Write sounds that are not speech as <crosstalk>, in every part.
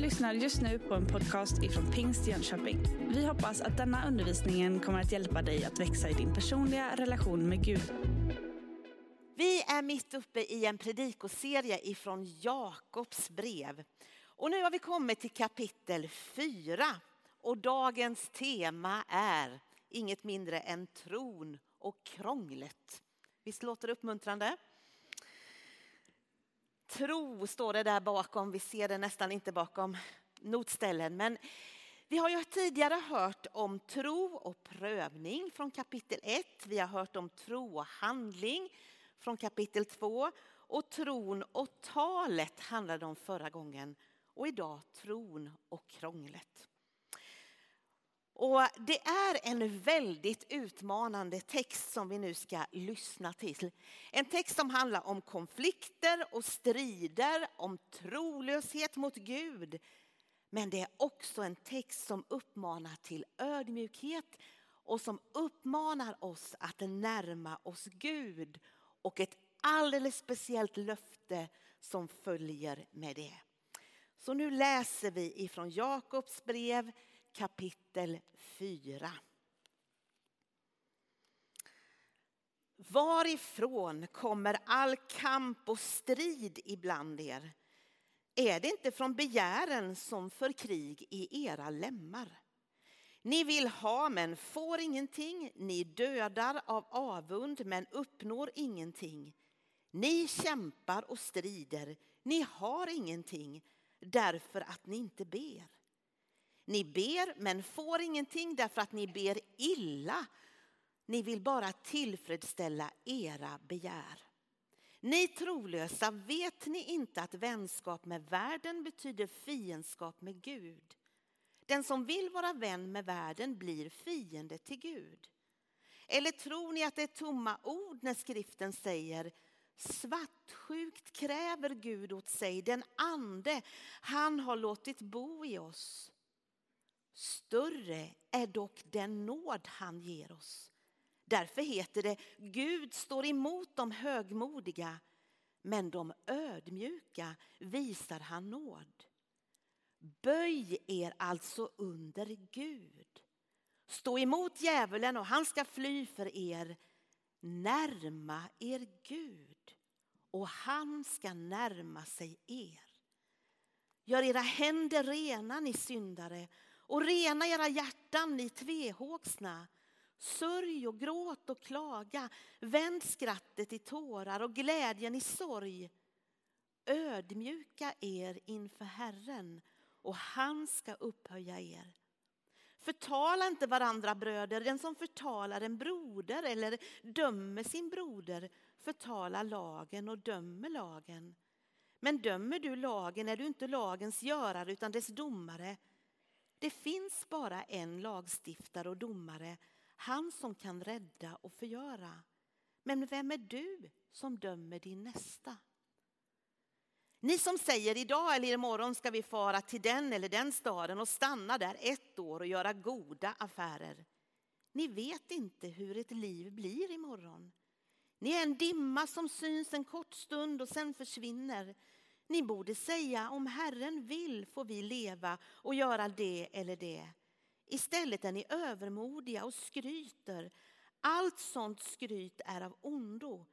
lyssnar just nu på en podcast ifrån Pingst Jönköping. Vi hoppas att denna undervisning kommer att hjälpa dig att växa i din personliga relation med Gud. Vi är mitt uppe i en predikoserie ifrån Jakobs brev. Och nu har vi kommit till kapitel 4. Och dagens tema är inget mindre än tron och krånglet. Visst låter det uppmuntrande? Tro står det där bakom, vi ser det nästan inte bakom notställen. Men vi har ju tidigare hört om tro och prövning från kapitel 1. Vi har hört om tro och handling från kapitel 2. Och tron och talet handlade om förra gången. Och idag tron och krånglet. Och det är en väldigt utmanande text som vi nu ska lyssna till. En text som handlar om konflikter och strider, om trolöshet mot Gud. Men det är också en text som uppmanar till ödmjukhet och som uppmanar oss att närma oss Gud och ett alldeles speciellt löfte som följer med det. Så nu läser vi ifrån Jakobs brev kapitel 4. Varifrån kommer all kamp och strid ibland er? Är det inte från begären som för krig i era lemmar? Ni vill ha men får ingenting, ni dödar av avund men uppnår ingenting. Ni kämpar och strider, ni har ingenting därför att ni inte ber. Ni ber men får ingenting därför att ni ber illa. Ni vill bara tillfredsställa era begär. Ni trolösa, vet ni inte att vänskap med världen betyder fiendskap med Gud? Den som vill vara vän med världen blir fiende till Gud. Eller tror ni att det är tomma ord när skriften säger svartsjukt kräver Gud åt sig den ande han har låtit bo i oss. Större är dock den nåd han ger oss. Därför heter det Gud står emot de högmodiga men de ödmjuka visar han nåd. Böj er alltså under Gud. Stå emot djävulen och han ska fly för er. Närma er Gud och han ska närma sig er. Gör era händer rena, ni syndare och rena era hjärtan, ni tvehågsna. Sörj och gråt och klaga, vänd skrattet i tårar och glädjen i sorg. Ödmjuka er inför Herren och han ska upphöja er. Förtala inte varandra bröder, den som förtalar en broder eller dömer sin broder förtalar lagen och dömer lagen. Men dömer du lagen är du inte lagens görare utan dess domare. Det finns bara en lagstiftare och domare, han som kan rädda och förgöra. Men vem är du som dömer din nästa? Ni som säger idag eller imorgon ska vi fara till den eller den staden och stanna där ett år och göra goda affärer. Ni vet inte hur ett liv blir imorgon. Ni är en dimma som syns en kort stund och sen försvinner. Ni borde säga om Herren vill får vi leva och göra det eller det. Istället är ni övermodiga och skryter. Allt sånt skryt är av ondo.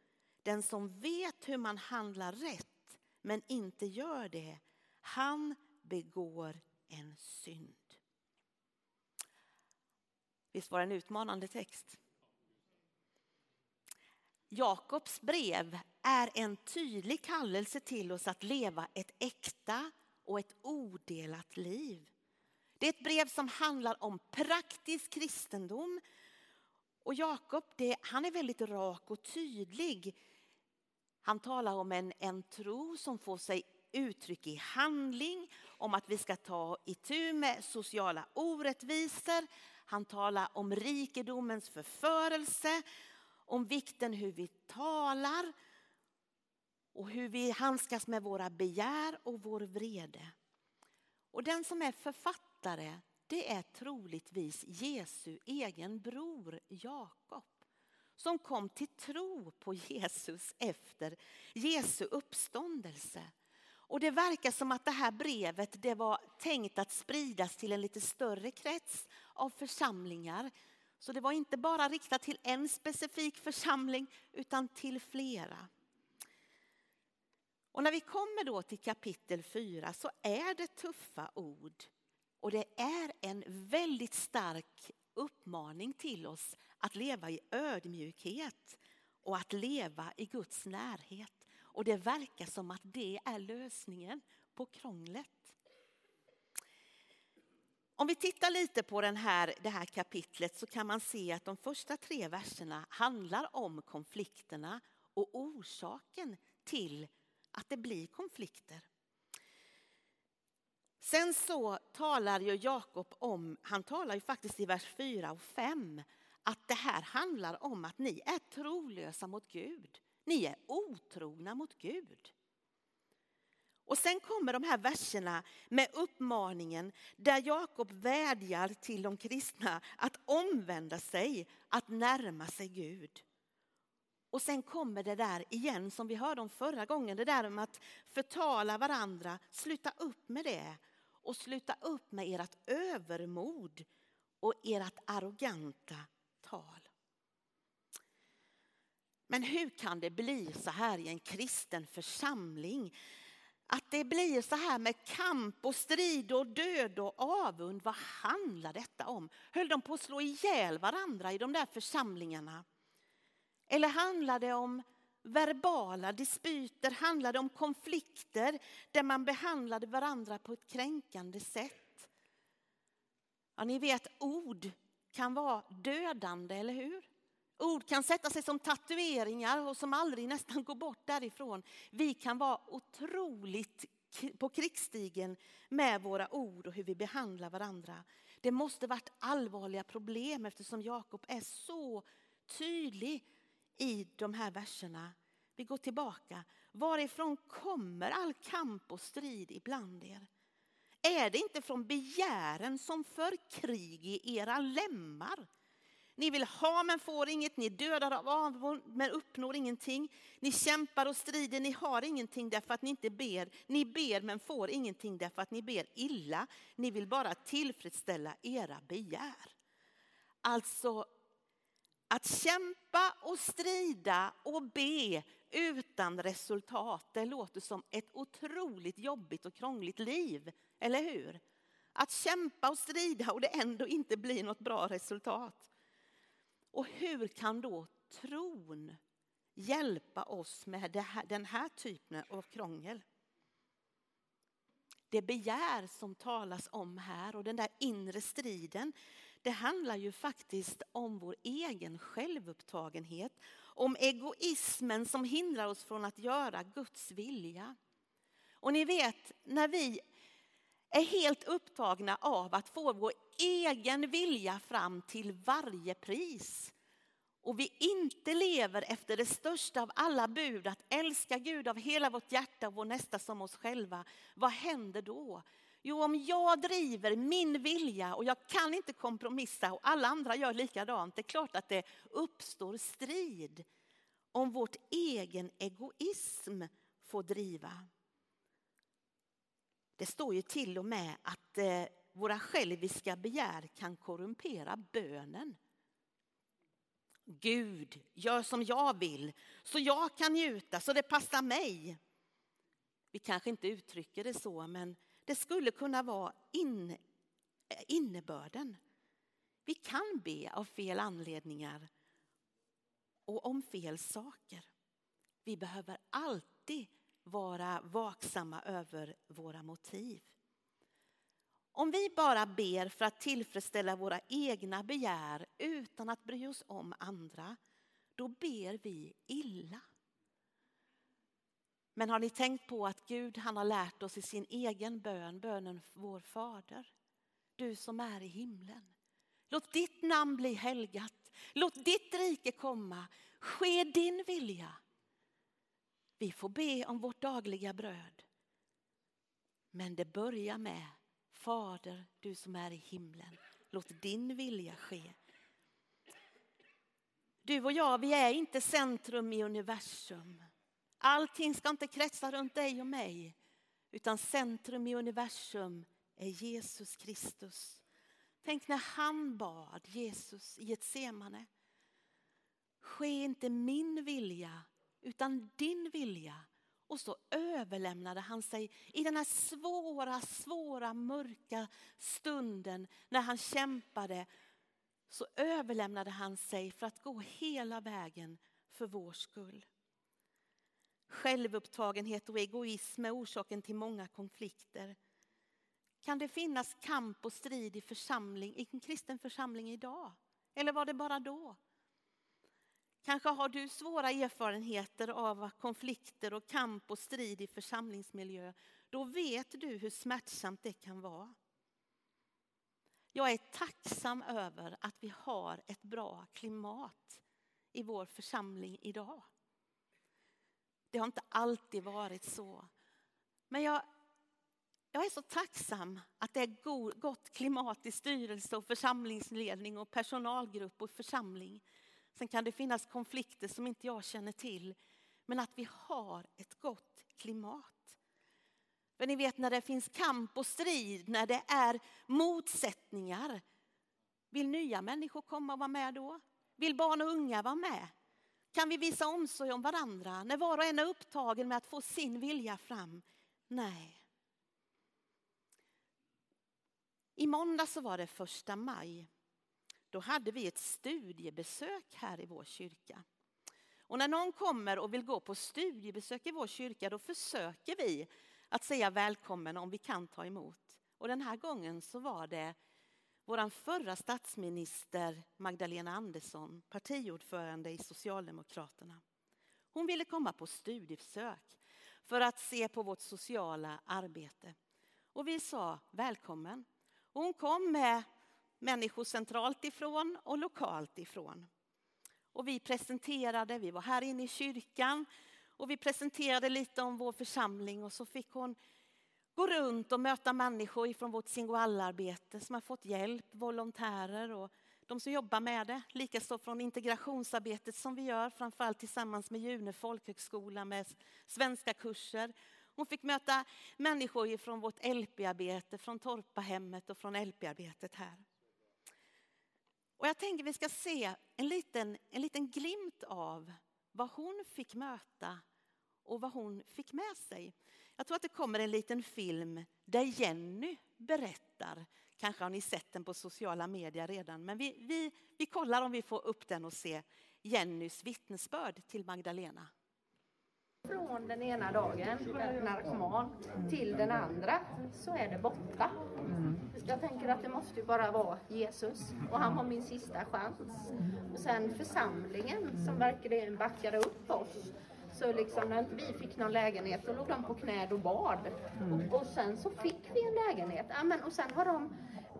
Den som vet hur man handlar rätt men inte gör det, han begår en synd. Visst var det en utmanande text? Jakobs brev är en tydlig kallelse till oss att leva ett äkta och ett odelat liv. Det är ett brev som handlar om praktisk kristendom. Och Jakob, han är väldigt rak och tydlig. Han talar om en, en tro som får sig uttryck i handling, om att vi ska ta itu med sociala orättvisor. Han talar om rikedomens förförelse, om vikten hur vi talar och hur vi handskas med våra begär och vår vrede. Och den som är författare det är troligtvis Jesu egen bror Jakob som kom till tro på Jesus efter Jesu uppståndelse. Och det verkar som att det här brevet det var tänkt att spridas till en lite större krets av församlingar. Så det var inte bara riktat till en specifik församling utan till flera. Och när vi kommer då till kapitel 4 så är det tuffa ord. Och det är en väldigt stark uppmaning till oss att leva i ödmjukhet och att leva i Guds närhet. Och det verkar som att det är lösningen på krånglet. Om vi tittar lite på den här, det här kapitlet så kan man se att de första tre verserna handlar om konflikterna och orsaken till att det blir konflikter. Sen så talar ju Jakob om, han talar ju faktiskt i vers 4 och 5 att det här handlar om att ni är trolösa mot Gud. Ni är otrogna mot Gud. Och sen kommer de här verserna med uppmaningen där Jakob vädjar till de kristna att omvända sig, att närma sig Gud. Och sen kommer det där igen som vi hörde om förra gången, det där med att förtala varandra. Sluta upp med det och sluta upp med ert övermod och ert arroganta tal. Men hur kan det bli så här i en kristen församling? Att det blir så här med kamp och strid och död och avund. Vad handlar detta om? Höll de på att slå ihjäl varandra i de där församlingarna? Eller handlar det om verbala dispyter? Handlar det om konflikter där man behandlade varandra på ett kränkande sätt? Ja, ni vet, ord kan vara dödande, eller hur? Ord kan sätta sig som tatueringar och som aldrig nästan går bort därifrån. Vi kan vara otroligt på krigsstigen med våra ord och hur vi behandlar varandra. Det måste varit allvarliga problem eftersom Jakob är så tydlig i de här verserna. Vi går tillbaka. Varifrån kommer all kamp och strid ibland er? Är det inte från begären som för krig i era lemmar? Ni vill ha men får inget, ni dödar av avund men uppnår ingenting. Ni kämpar och strider, ni har ingenting därför att ni inte ber. Ni ber men får ingenting därför att ni ber illa. Ni vill bara tillfredsställa era begär. Alltså att kämpa och strida och be utan resultat, det låter som ett otroligt jobbigt och krångligt liv, eller hur? Att kämpa och strida och det ändå inte blir något bra resultat. Och hur kan då tron hjälpa oss med här, den här typen av krångel? Det begär som talas om här och den där inre striden, det handlar ju faktiskt om vår egen självupptagenhet, om egoismen som hindrar oss från att göra Guds vilja. Och ni vet, när vi är helt upptagna av att få vår egen vilja fram till varje pris och vi inte lever efter det största av alla bud, att älska Gud av hela vårt hjärta och vår nästa som oss själva, vad händer då? Jo, om jag driver min vilja och jag kan inte kompromissa och alla andra gör likadant, det är klart att det uppstår strid om vårt egen egoism får driva. Det står ju till och med att eh, våra själviska begär kan korrumpera bönen. Gud, gör som jag vill så jag kan njuta, så det passar mig. Vi kanske inte uttrycker det så, men det skulle kunna vara in, eh, innebörden. Vi kan be av fel anledningar och om fel saker. Vi behöver alltid vara vaksamma över våra motiv. Om vi bara ber för att tillfredsställa våra egna begär utan att bry oss om andra, då ber vi illa. Men har ni tänkt på att Gud han har lärt oss i sin egen bön, bönen vår Fader, du som är i himlen. Låt ditt namn bli helgat, låt ditt rike komma, ske din vilja. Vi får be om vårt dagliga bröd. Men det börjar med Fader, du som är i himlen, låt din vilja ske. Du och jag, vi är inte centrum i universum. Allting ska inte kretsa runt dig och mig, utan centrum i universum är Jesus Kristus. Tänk när han bad Jesus i ett semane. Ske inte min vilja utan din vilja. Och så överlämnade han sig i den här svåra, svåra, mörka stunden när han kämpade. Så överlämnade han sig för att gå hela vägen för vår skull. Självupptagenhet och egoism är orsaken till många konflikter. Kan det finnas kamp och strid i, församling, i en kristen församling idag? Eller var det bara då? Kanske har du svåra erfarenheter av konflikter och kamp och strid i församlingsmiljö. Då vet du hur smärtsamt det kan vara. Jag är tacksam över att vi har ett bra klimat i vår församling idag. Det har inte alltid varit så. Men jag, jag är så tacksam att det är god, gott klimat i styrelse och församlingsledning och personalgrupp och församling. Sen kan det finnas konflikter som inte jag känner till. Men att vi har ett gott klimat. För ni vet när det finns kamp och strid, när det är motsättningar. Vill nya människor komma och vara med då? Vill barn och unga vara med? Kan vi visa omsorg om varandra när var och en är upptagen med att få sin vilja fram? Nej. I måndag så var det första maj. Då hade vi ett studiebesök här i vår kyrka. Och när någon kommer och vill gå på studiebesök i vår kyrka då försöker vi att säga välkommen om vi kan ta emot. Och den här gången så var det vår förra statsminister Magdalena Andersson, partiordförande i Socialdemokraterna. Hon ville komma på studiebesök för att se på vårt sociala arbete. Och vi sa välkommen. Och hon kom med människor centralt ifrån och lokalt ifrån. Och vi presenterade, vi var här inne i kyrkan och vi presenterade lite om vår församling och så fick hon gå runt och möta människor från vårt singoallarbete som har fått hjälp, volontärer och de som jobbar med det. Likaså från integrationsarbetet som vi gör, framförallt tillsammans med June folkhögskola med svenska kurser. Hon fick möta människor från vårt LP-arbete, från Torpahemmet och från LP-arbetet här. Och jag tänker vi ska se en liten, en liten glimt av vad hon fick möta och vad hon fick med sig. Jag tror att det kommer en liten film där Jenny berättar. Kanske har ni sett den på sociala medier redan, men vi, vi, vi kollar om vi får upp den och se Jennys vittnesbörd till Magdalena. Från den ena dagen, narkoman, till den andra så är det borta. Jag tänker att det måste ju bara vara Jesus och han var min sista chans. Och sen församlingen som verkligen backade upp oss så liksom när vi fick någon lägenhet då låg de på knä och bad. Mm. Och, och, sen så fick vi en lägenhet. Ja, men, och sen har de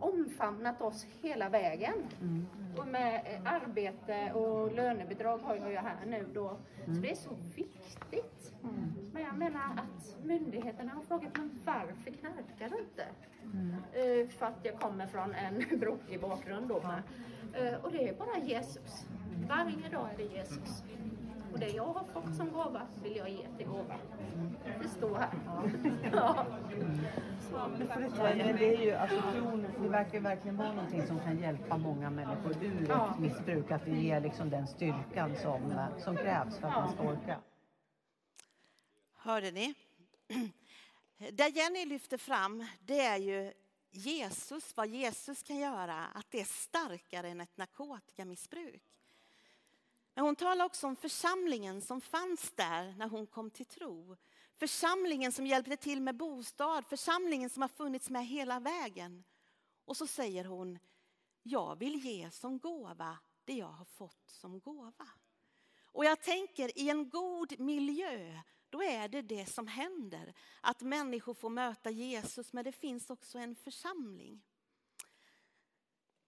omfamnat oss hela vägen. Mm. Och med eh, arbete och lönebidrag har jag ju här nu då. Så mm. det är så viktigt. Mm. Men jag menar att myndigheterna har frågat mig varför knarkar du inte? Uh, för att jag kommer från en <laughs> brokig bakgrund då. Med. Uh, och det är bara Jesus. Varje dag är det Jesus. Och det jag har fått som gåva vill jag ge till gåva. Det står här. Ja. <laughs> Men det är ju, alltså tron, det verkar verkligen vara någonting som kan hjälpa många människor ur ja. ett missbruk. Att det ger liksom den styrkan som, som krävs för att ja. man ska orka. Hörde ni? Det Jenny lyfter fram, det är ju Jesus, vad Jesus kan göra, att det är starkare än ett narkotikamissbruk. Men hon talar också om församlingen som fanns där när hon kom till tro. Församlingen som hjälpte till med bostad, församlingen som har funnits med hela vägen. Och så säger hon, jag vill ge som gåva det jag har fått som gåva. Och jag tänker i en god miljö, då är det det som händer. Att människor får möta Jesus, men det finns också en församling.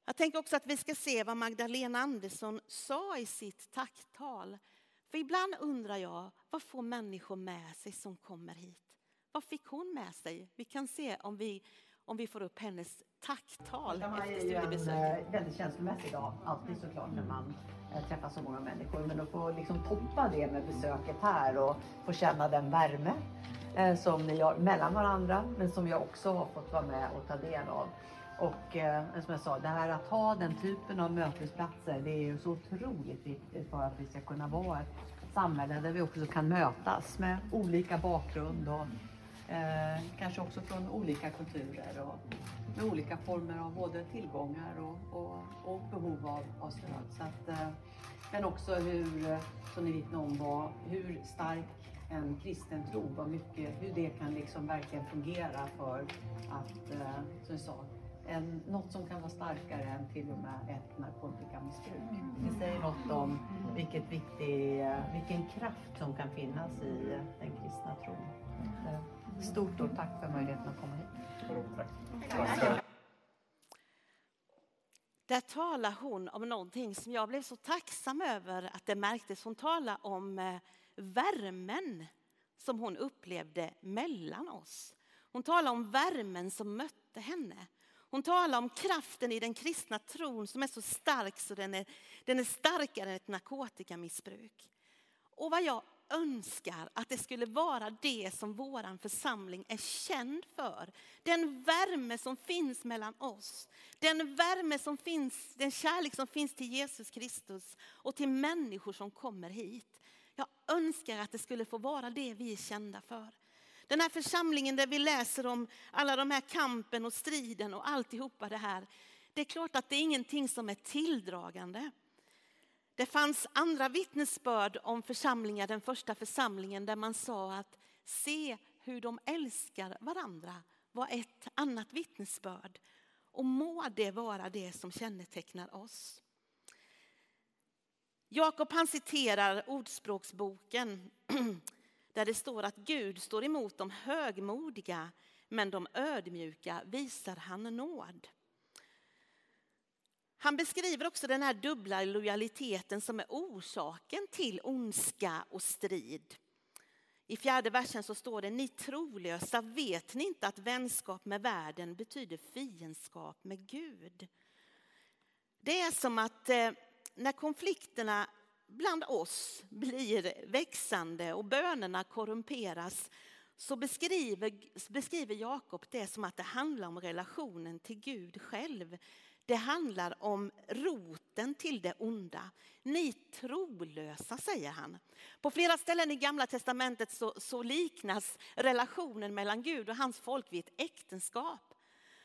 Jag tänker också att vi ska se vad Magdalena Andersson sa i sitt tacktal. För ibland undrar jag, vad får människor med sig som kommer hit? Vad fick hon med sig? Vi kan se om vi, om vi får upp hennes tacktal efter studiebesöket. Det är ju en eh, väldigt känslomässig dag, alltid såklart när man träffa så många människor. Men att få liksom toppa det med besöket här och få känna den värme eh, som ni har mellan varandra men som jag också har fått vara med och ta del av. Och eh, som jag sa, det här att ha den typen av mötesplatser det är ju så otroligt viktigt för att vi ska kunna vara ett samhälle där vi också kan mötas med olika bakgrund och eh, kanske också från olika kulturer och med olika former av både tillgångar och, och, och behov av, av stöd. Så att, eh, men också hur, som ni vittnar om, var, hur stark en kristen tro, vad mycket, hur det kan liksom verkligen fungera för att, eh, som jag sa, en, något som kan vara starkare än till och med ett narkotikamissbruk. Det säger något om vilket viktig, vilken kraft som kan finnas i den kristna tron. Stort, stort tack för möjligheten att komma hit. Tack. Där talar hon om någonting som jag blev så tacksam över att det märktes. Hon talar om eh, värmen som hon upplevde mellan oss. Hon talar om värmen som mötte henne. Hon talar om kraften i den kristna tron som är så stark så den är, den är starkare än ett narkotikamissbruk. Och vad jag önskar att det skulle vara det som vår församling är känd för. Den värme som finns mellan oss. Den värme som finns, den kärlek som finns till Jesus Kristus och till människor som kommer hit. Jag önskar att det skulle få vara det vi är kända för. Den här församlingen där vi läser om alla de här kampen och striden och alltihopa det här. Det är klart att det är ingenting som är tilldragande. Det fanns andra vittnesbörd om församlingar, den första församlingen där man sa att se hur de älskar varandra var ett annat vittnesbörd. Och må det vara det som kännetecknar oss. Jakob han citerar Ordspråksboken <clears throat> där det står att Gud står emot de högmodiga men de ödmjuka visar han nåd. Han beskriver också den här dubbla lojaliteten som är orsaken till ondska och strid. I fjärde versen så står det, ni trolösa, vet ni inte att vänskap med världen betyder fiendskap med Gud? Det är som att eh, när konflikterna bland oss blir växande och bönerna korrumperas så beskriver, beskriver Jakob det som att det handlar om relationen till Gud själv. Det handlar om roten till det onda. Ni trolösa, säger han. På flera ställen i Gamla testamentet så, så liknas relationen mellan Gud och hans folk vid ett äktenskap.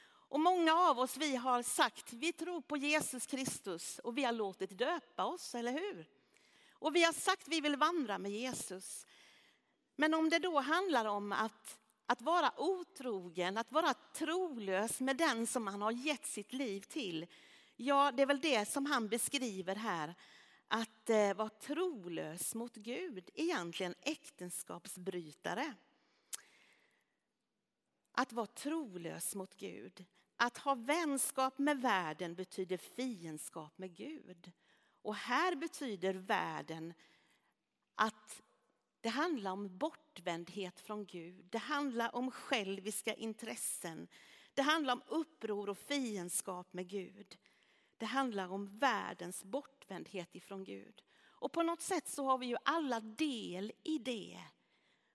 Och många av oss vi har sagt vi tror på Jesus Kristus och vi har låtit döpa oss, eller hur? Och vi har sagt vi vill vandra med Jesus. Men om det då handlar om att, att vara otrogen, att vara trolös med den som man har gett sitt liv till. Ja, det är väl det som han beskriver här. Att eh, vara trolös mot Gud, egentligen äktenskapsbrytare. Att vara trolös mot Gud. Att ha vänskap med världen betyder fiendskap med Gud. Och här betyder världen att det handlar om bortvändhet från Gud. Det handlar om själviska intressen. Det handlar om uppror och fiendskap med Gud. Det handlar om världens bortvändhet ifrån Gud. Och på något sätt så har vi ju alla del i det.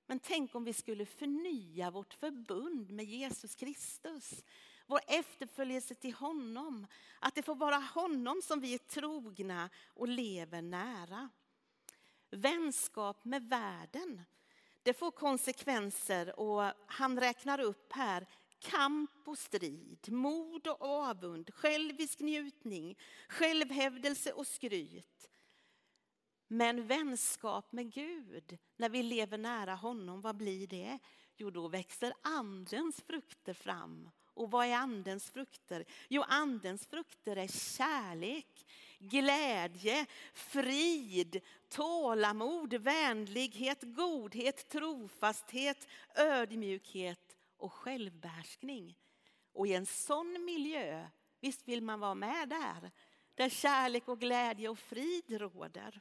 Men tänk om vi skulle förnya vårt förbund med Jesus Kristus vår efterföljelse till honom. Att det får vara honom som vi är trogna och lever nära. Vänskap med världen, det får konsekvenser och han räknar upp här kamp och strid, mod och avund, självisk njutning, självhävdelse och skryt. Men vänskap med Gud, när vi lever nära honom, vad blir det? Jo, då växer andens frukter fram och vad är andens frukter? Jo, andens frukter är kärlek, glädje, frid, tålamod, vänlighet, godhet, trofasthet, ödmjukhet och självbehärskning. Och i en sån miljö, visst vill man vara med där, där kärlek och glädje och frid råder.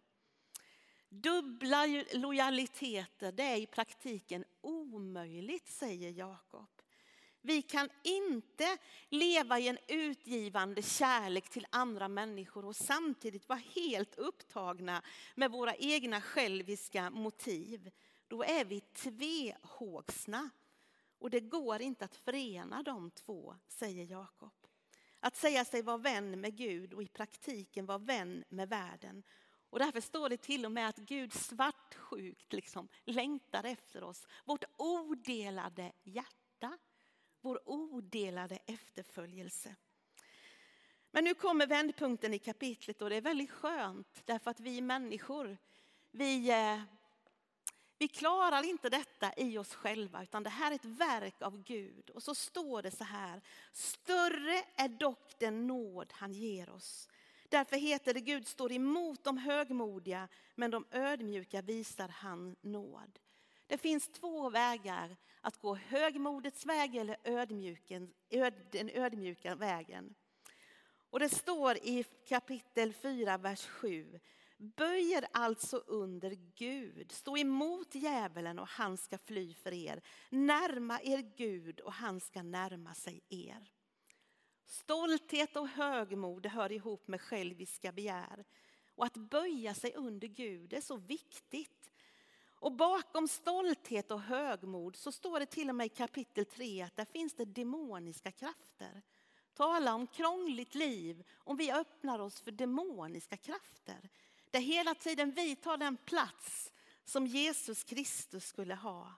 Dubbla lojaliteter, det är i praktiken omöjligt, säger Jakob. Vi kan inte leva i en utgivande kärlek till andra människor och samtidigt vara helt upptagna med våra egna själviska motiv. då är vi tvehågsna. Och det går inte att förena de två, säger Jakob. Att säga sig vara vän med Gud och i praktiken vara vän med världen. Och därför står det till och med att Gud svartsjukt liksom längtar efter oss. Vårt odelade hjärta, vår odelade efterföljelse. Men nu kommer vändpunkten i kapitlet och det är väldigt skönt därför att vi människor, vi, eh, vi klarar inte detta i oss själva utan det här är ett verk av Gud. Och så står det så här, större är dock den nåd han ger oss. Därför heter det Gud står emot de högmodiga men de ödmjuka visar han nåd. Det finns två vägar att gå, högmodets väg eller ödmjuken, öd, den ödmjuka vägen. Och det står i kapitel 4, vers 7. Böjer alltså under Gud, stå emot djävulen och han ska fly för er. Närma er Gud och han ska närma sig er. Stolthet och högmod hör ihop med själviska begär. Och att böja sig under Gud är så viktigt. Och bakom stolthet och högmod så står det till och med i kapitel 3 att där finns det demoniska krafter. Tala om krångligt liv om vi öppnar oss för demoniska krafter. Där hela tiden vi tar den plats som Jesus Kristus skulle ha.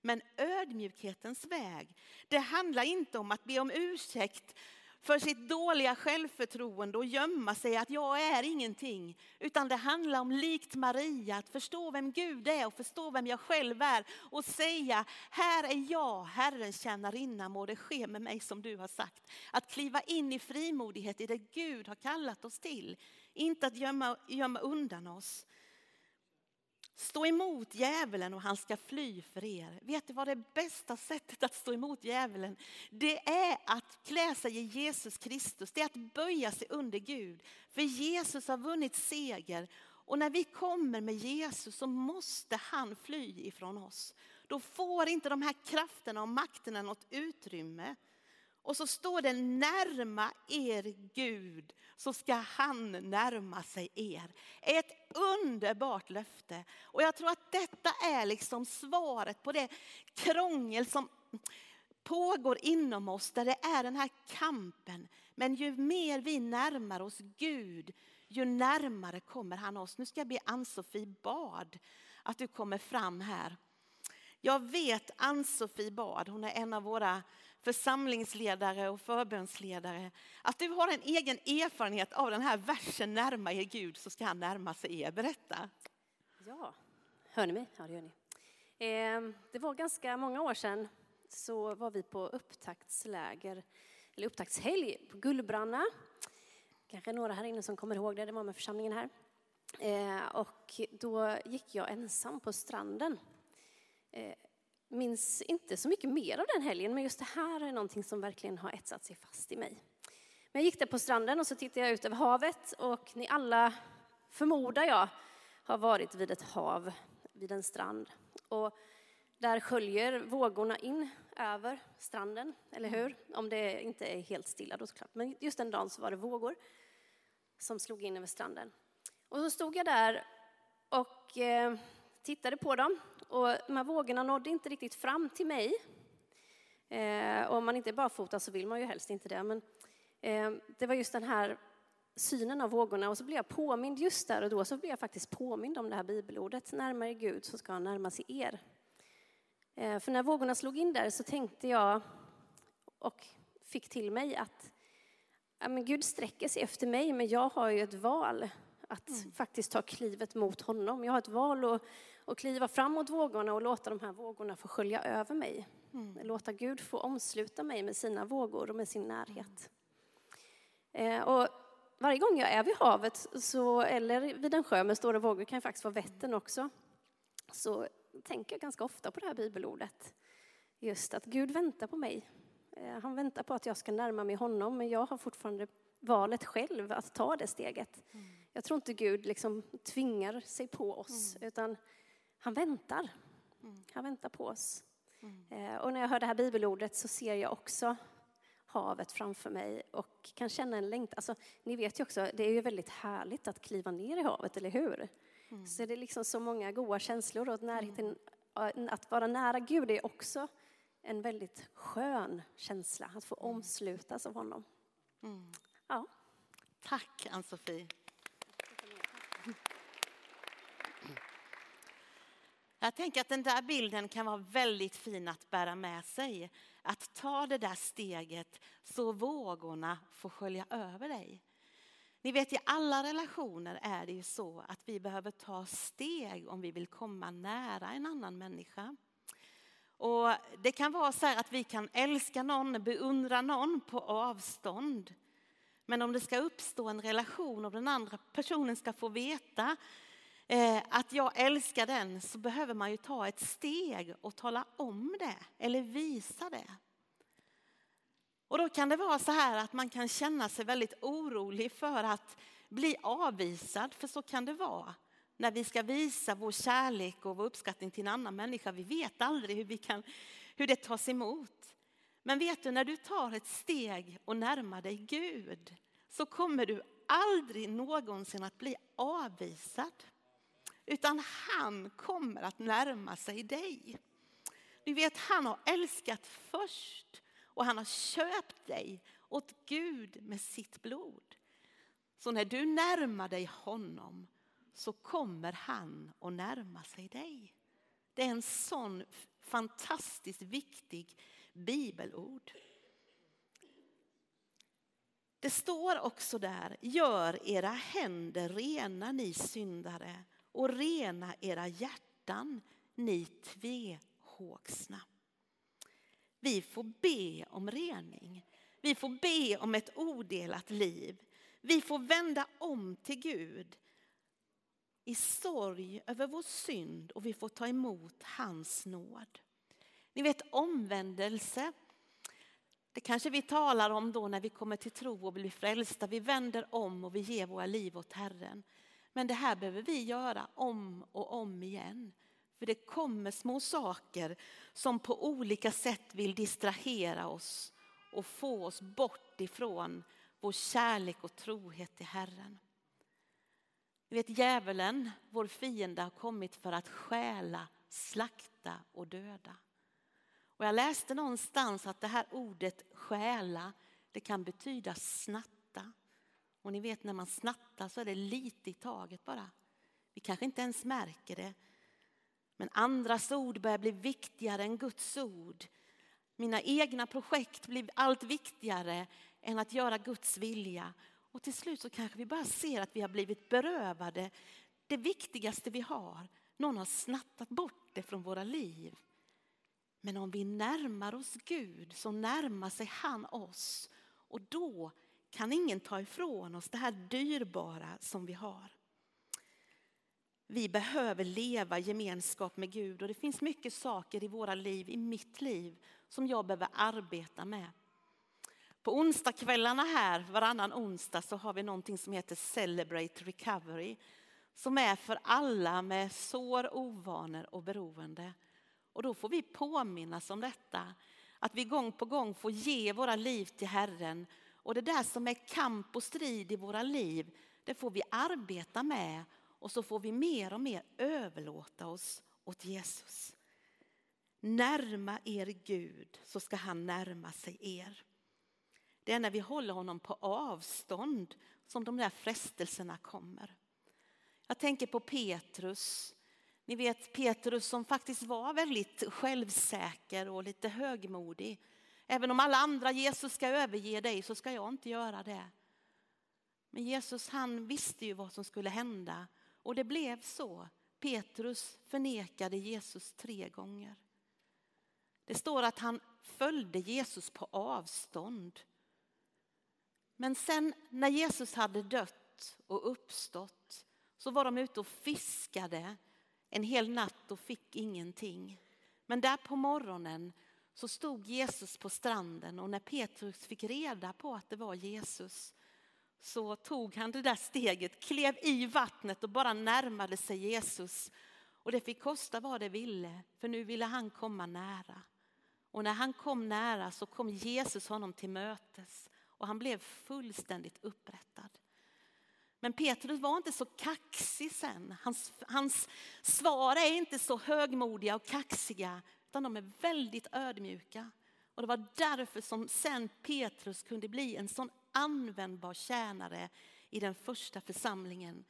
Men ödmjukhetens väg, det handlar inte om att be om ursäkt för sitt dåliga självförtroende och gömma sig att jag är ingenting. Utan det handlar om likt Maria att förstå vem Gud är och förstå vem jag själv är och säga här är jag, Herrens tjänarinna, må det ske med mig som du har sagt. Att kliva in i frimodighet i det Gud har kallat oss till. Inte att gömma, gömma undan oss. Stå emot djävulen och han ska fly för er. Vet du vad det bästa sättet att stå emot djävulen? Det är att klä sig i Jesus Kristus. Det är att böja sig under Gud. För Jesus har vunnit seger. Och när vi kommer med Jesus så måste han fly ifrån oss. Då får inte de här krafterna och makterna något utrymme. Och så står det närma er Gud så ska han närma sig er. Ett underbart löfte. Och jag tror att detta är liksom svaret på det krångel som pågår inom oss där det är den här kampen. Men ju mer vi närmar oss Gud, ju närmare kommer han oss. Nu ska jag be Ann-Sofie Bard att du kommer fram här. Jag vet Ann-Sofie Bard, hon är en av våra församlingsledare och förbönsledare, att du har en egen erfarenhet av den här versen närma er Gud så ska han närma sig er. Berätta. Ja, hör ni mig? Ja, det gör ni. Eh, det var ganska många år sedan så var vi på upptaktsläger, eller upptaktshelg på Gullbranna. Kanske några här inne som kommer ihåg det, det var med församlingen här. Eh, och då gick jag ensam på stranden. Eh, minns inte så mycket mer av den helgen, men just det här är någonting som verkligen har etsat sig fast i mig. Men jag gick där på stranden och så tittade jag ut över havet och ni alla, förmodar jag, har varit vid ett hav, vid en strand. Och där sköljer vågorna in över stranden, eller hur? Om det inte är helt stilla då såklart. Men just den dagen så var det vågor som slog in över stranden. Och så stod jag där och eh, tittade på dem och de här vågorna nådde inte riktigt fram till mig. Eh, och om man inte är barfota så vill man ju helst inte det. Men eh, det var just den här synen av vågorna och så blev jag påmind just där och då så blev jag faktiskt påmind om det här bibelordet. Närmare Gud så ska han närma sig er. Eh, för när vågorna slog in där så tänkte jag och fick till mig att ja, men Gud sträcker sig efter mig men jag har ju ett val att mm. faktiskt ta klivet mot honom. Jag har ett val att, att kliva fram mot vågorna och låta de här vågorna få skölja över mig. Mm. Låta Gud få omsluta mig med sina vågor och med sin närhet. Eh, och varje gång jag är vid havet så, eller vid en sjö med stora vågor, kan faktiskt vara Vättern också, så tänker jag ganska ofta på det här bibelordet. Just att Gud väntar på mig. Eh, han väntar på att jag ska närma mig honom, men jag har fortfarande valet själv att ta det steget. Mm. Jag tror inte Gud liksom tvingar sig på oss, mm. utan han väntar. Mm. Han väntar på oss. Mm. Eh, och när jag hör det här bibelordet så ser jag också havet framför mig och kan känna en längtan. Alltså, ni vet ju också, det är ju väldigt härligt att kliva ner i havet, eller hur? Mm. Så det är liksom så många goda känslor och närheten att vara nära Gud är också en väldigt skön känsla, att få omslutas av honom. Mm. Ja. Tack Ann-Sofie. Jag tänker att den där bilden kan vara väldigt fin att bära med sig. Att ta det där steget så vågorna får skölja över dig. Ni vet i alla relationer är det ju så att vi behöver ta steg om vi vill komma nära en annan människa. Och det kan vara så att vi kan älska någon, beundra någon på avstånd. Men om det ska uppstå en relation och den andra personen ska få veta Eh, att jag älskar den så behöver man ju ta ett steg och tala om det eller visa det. Och då kan det vara så här att man kan känna sig väldigt orolig för att bli avvisad, för så kan det vara när vi ska visa vår kärlek och vår uppskattning till en annan människa. Vi vet aldrig hur, vi kan, hur det tas emot. Men vet du, när du tar ett steg och närmar dig Gud så kommer du aldrig någonsin att bli avvisad. Utan han kommer att närma sig dig. Du vet, han har älskat först och han har köpt dig åt Gud med sitt blod. Så när du närmar dig honom så kommer han att närma sig dig. Det är en sån fantastiskt viktig bibelord. Det står också där, gör era händer rena ni syndare och rena era hjärtan ni tvehågsna. Vi får be om rening. Vi får be om ett odelat liv. Vi får vända om till Gud i sorg över vår synd och vi får ta emot hans nåd. Ni vet omvändelse, det kanske vi talar om då när vi kommer till tro och blir frälsta. Vi vänder om och vi ger våra liv åt Herren. Men det här behöver vi göra om och om igen. För det kommer små saker som på olika sätt vill distrahera oss och få oss bort ifrån vår kärlek och trohet till Herren. Ni vet djävulen, vår fiende, har kommit för att stjäla, slakta och döda. Och jag läste någonstans att det här ordet stjäla, det kan betyda snatta. Och ni vet när man snattar så är det lite i taget bara. Vi kanske inte ens märker det. Men andras ord börjar bli viktigare än Guds ord. Mina egna projekt blir allt viktigare än att göra Guds vilja. Och till slut så kanske vi bara ser att vi har blivit berövade det viktigaste vi har. Någon har snattat bort det från våra liv. Men om vi närmar oss Gud så närmar sig han oss och då kan ingen ta ifrån oss det här dyrbara som vi har. Vi behöver leva i gemenskap med Gud och det finns mycket saker i våra liv, i mitt liv, som jag behöver arbeta med. På onsdagskvällarna här, varannan onsdag, så har vi någonting som heter Celebrate Recovery. Som är för alla med sår, ovanor och beroende. Och då får vi påminnas om detta. Att vi gång på gång får ge våra liv till Herren. Och det där som är kamp och strid i våra liv, det får vi arbeta med. Och så får vi mer och mer överlåta oss åt Jesus. Närma er Gud så ska han närma sig er. Det är när vi håller honom på avstånd som de där frestelserna kommer. Jag tänker på Petrus. Ni vet Petrus som faktiskt var väldigt självsäker och lite högmodig. Även om alla andra Jesus ska överge dig så ska jag inte göra det. Men Jesus han visste ju vad som skulle hända och det blev så. Petrus förnekade Jesus tre gånger. Det står att han följde Jesus på avstånd. Men sen när Jesus hade dött och uppstått så var de ute och fiskade en hel natt och fick ingenting. Men där på morgonen så stod Jesus på stranden och när Petrus fick reda på att det var Jesus så tog han det där steget, klev i vattnet och bara närmade sig Jesus. Och det fick kosta vad det ville, för nu ville han komma nära. Och när han kom nära så kom Jesus honom till mötes och han blev fullständigt upprättad. Men Petrus var inte så kaxig sen. Hans, hans svar är inte så högmodiga och kaxiga, utan de är väldigt ödmjuka. Och det var därför som sen Petrus kunde bli en sån användbar tjänare i den första församlingen.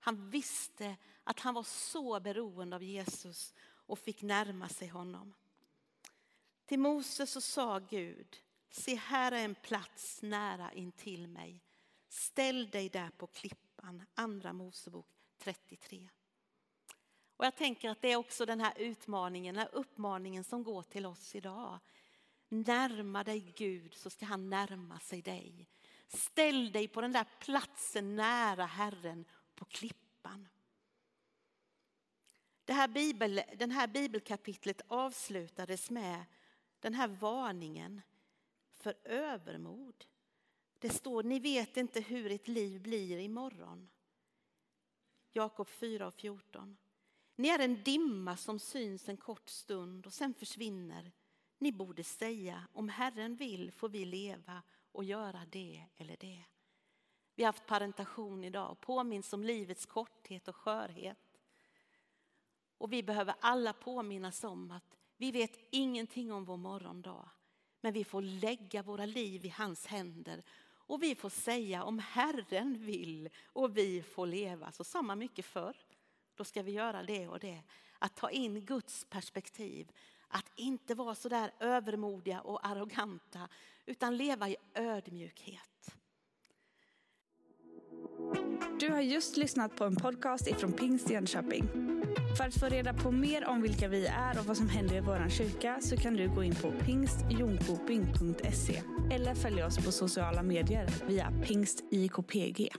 Han visste att han var så beroende av Jesus och fick närma sig honom. Till Moses så sa Gud, se här är en plats nära intill mig. Ställ dig där på klippan, andra Mosebok 33. Och jag tänker att det är också den här utmaningen, den här uppmaningen som går till oss idag. Närma dig Gud så ska han närma sig dig. Ställ dig på den där platsen nära Herren på klippan. Det här, bibel, den här bibelkapitlet avslutades med den här varningen för övermod. Det står, ni vet inte hur ert liv blir imorgon. Jakob 4 och 14. Ni är en dimma som syns en kort stund och sen försvinner. Ni borde säga, om Herren vill får vi leva och göra det eller det. Vi har haft parentation idag och påminns om livets korthet och skörhet. Och vi behöver alla påminnas om att vi vet ingenting om vår morgondag. Men vi får lägga våra liv i hans händer och vi får säga om Herren vill och vi får leva. Så samma mycket förr. Då ska vi göra det och det. Att ta in Guds perspektiv. Att inte vara så där övermodiga och arroganta utan leva i ödmjukhet. Du har just lyssnat på en podcast ifrån Pingst Jönköping. För att få reda på mer om vilka vi är och vad som händer i vår kyrka så kan du gå in på pingstjonkoping.se eller följa oss på sociala medier via pingstikpg.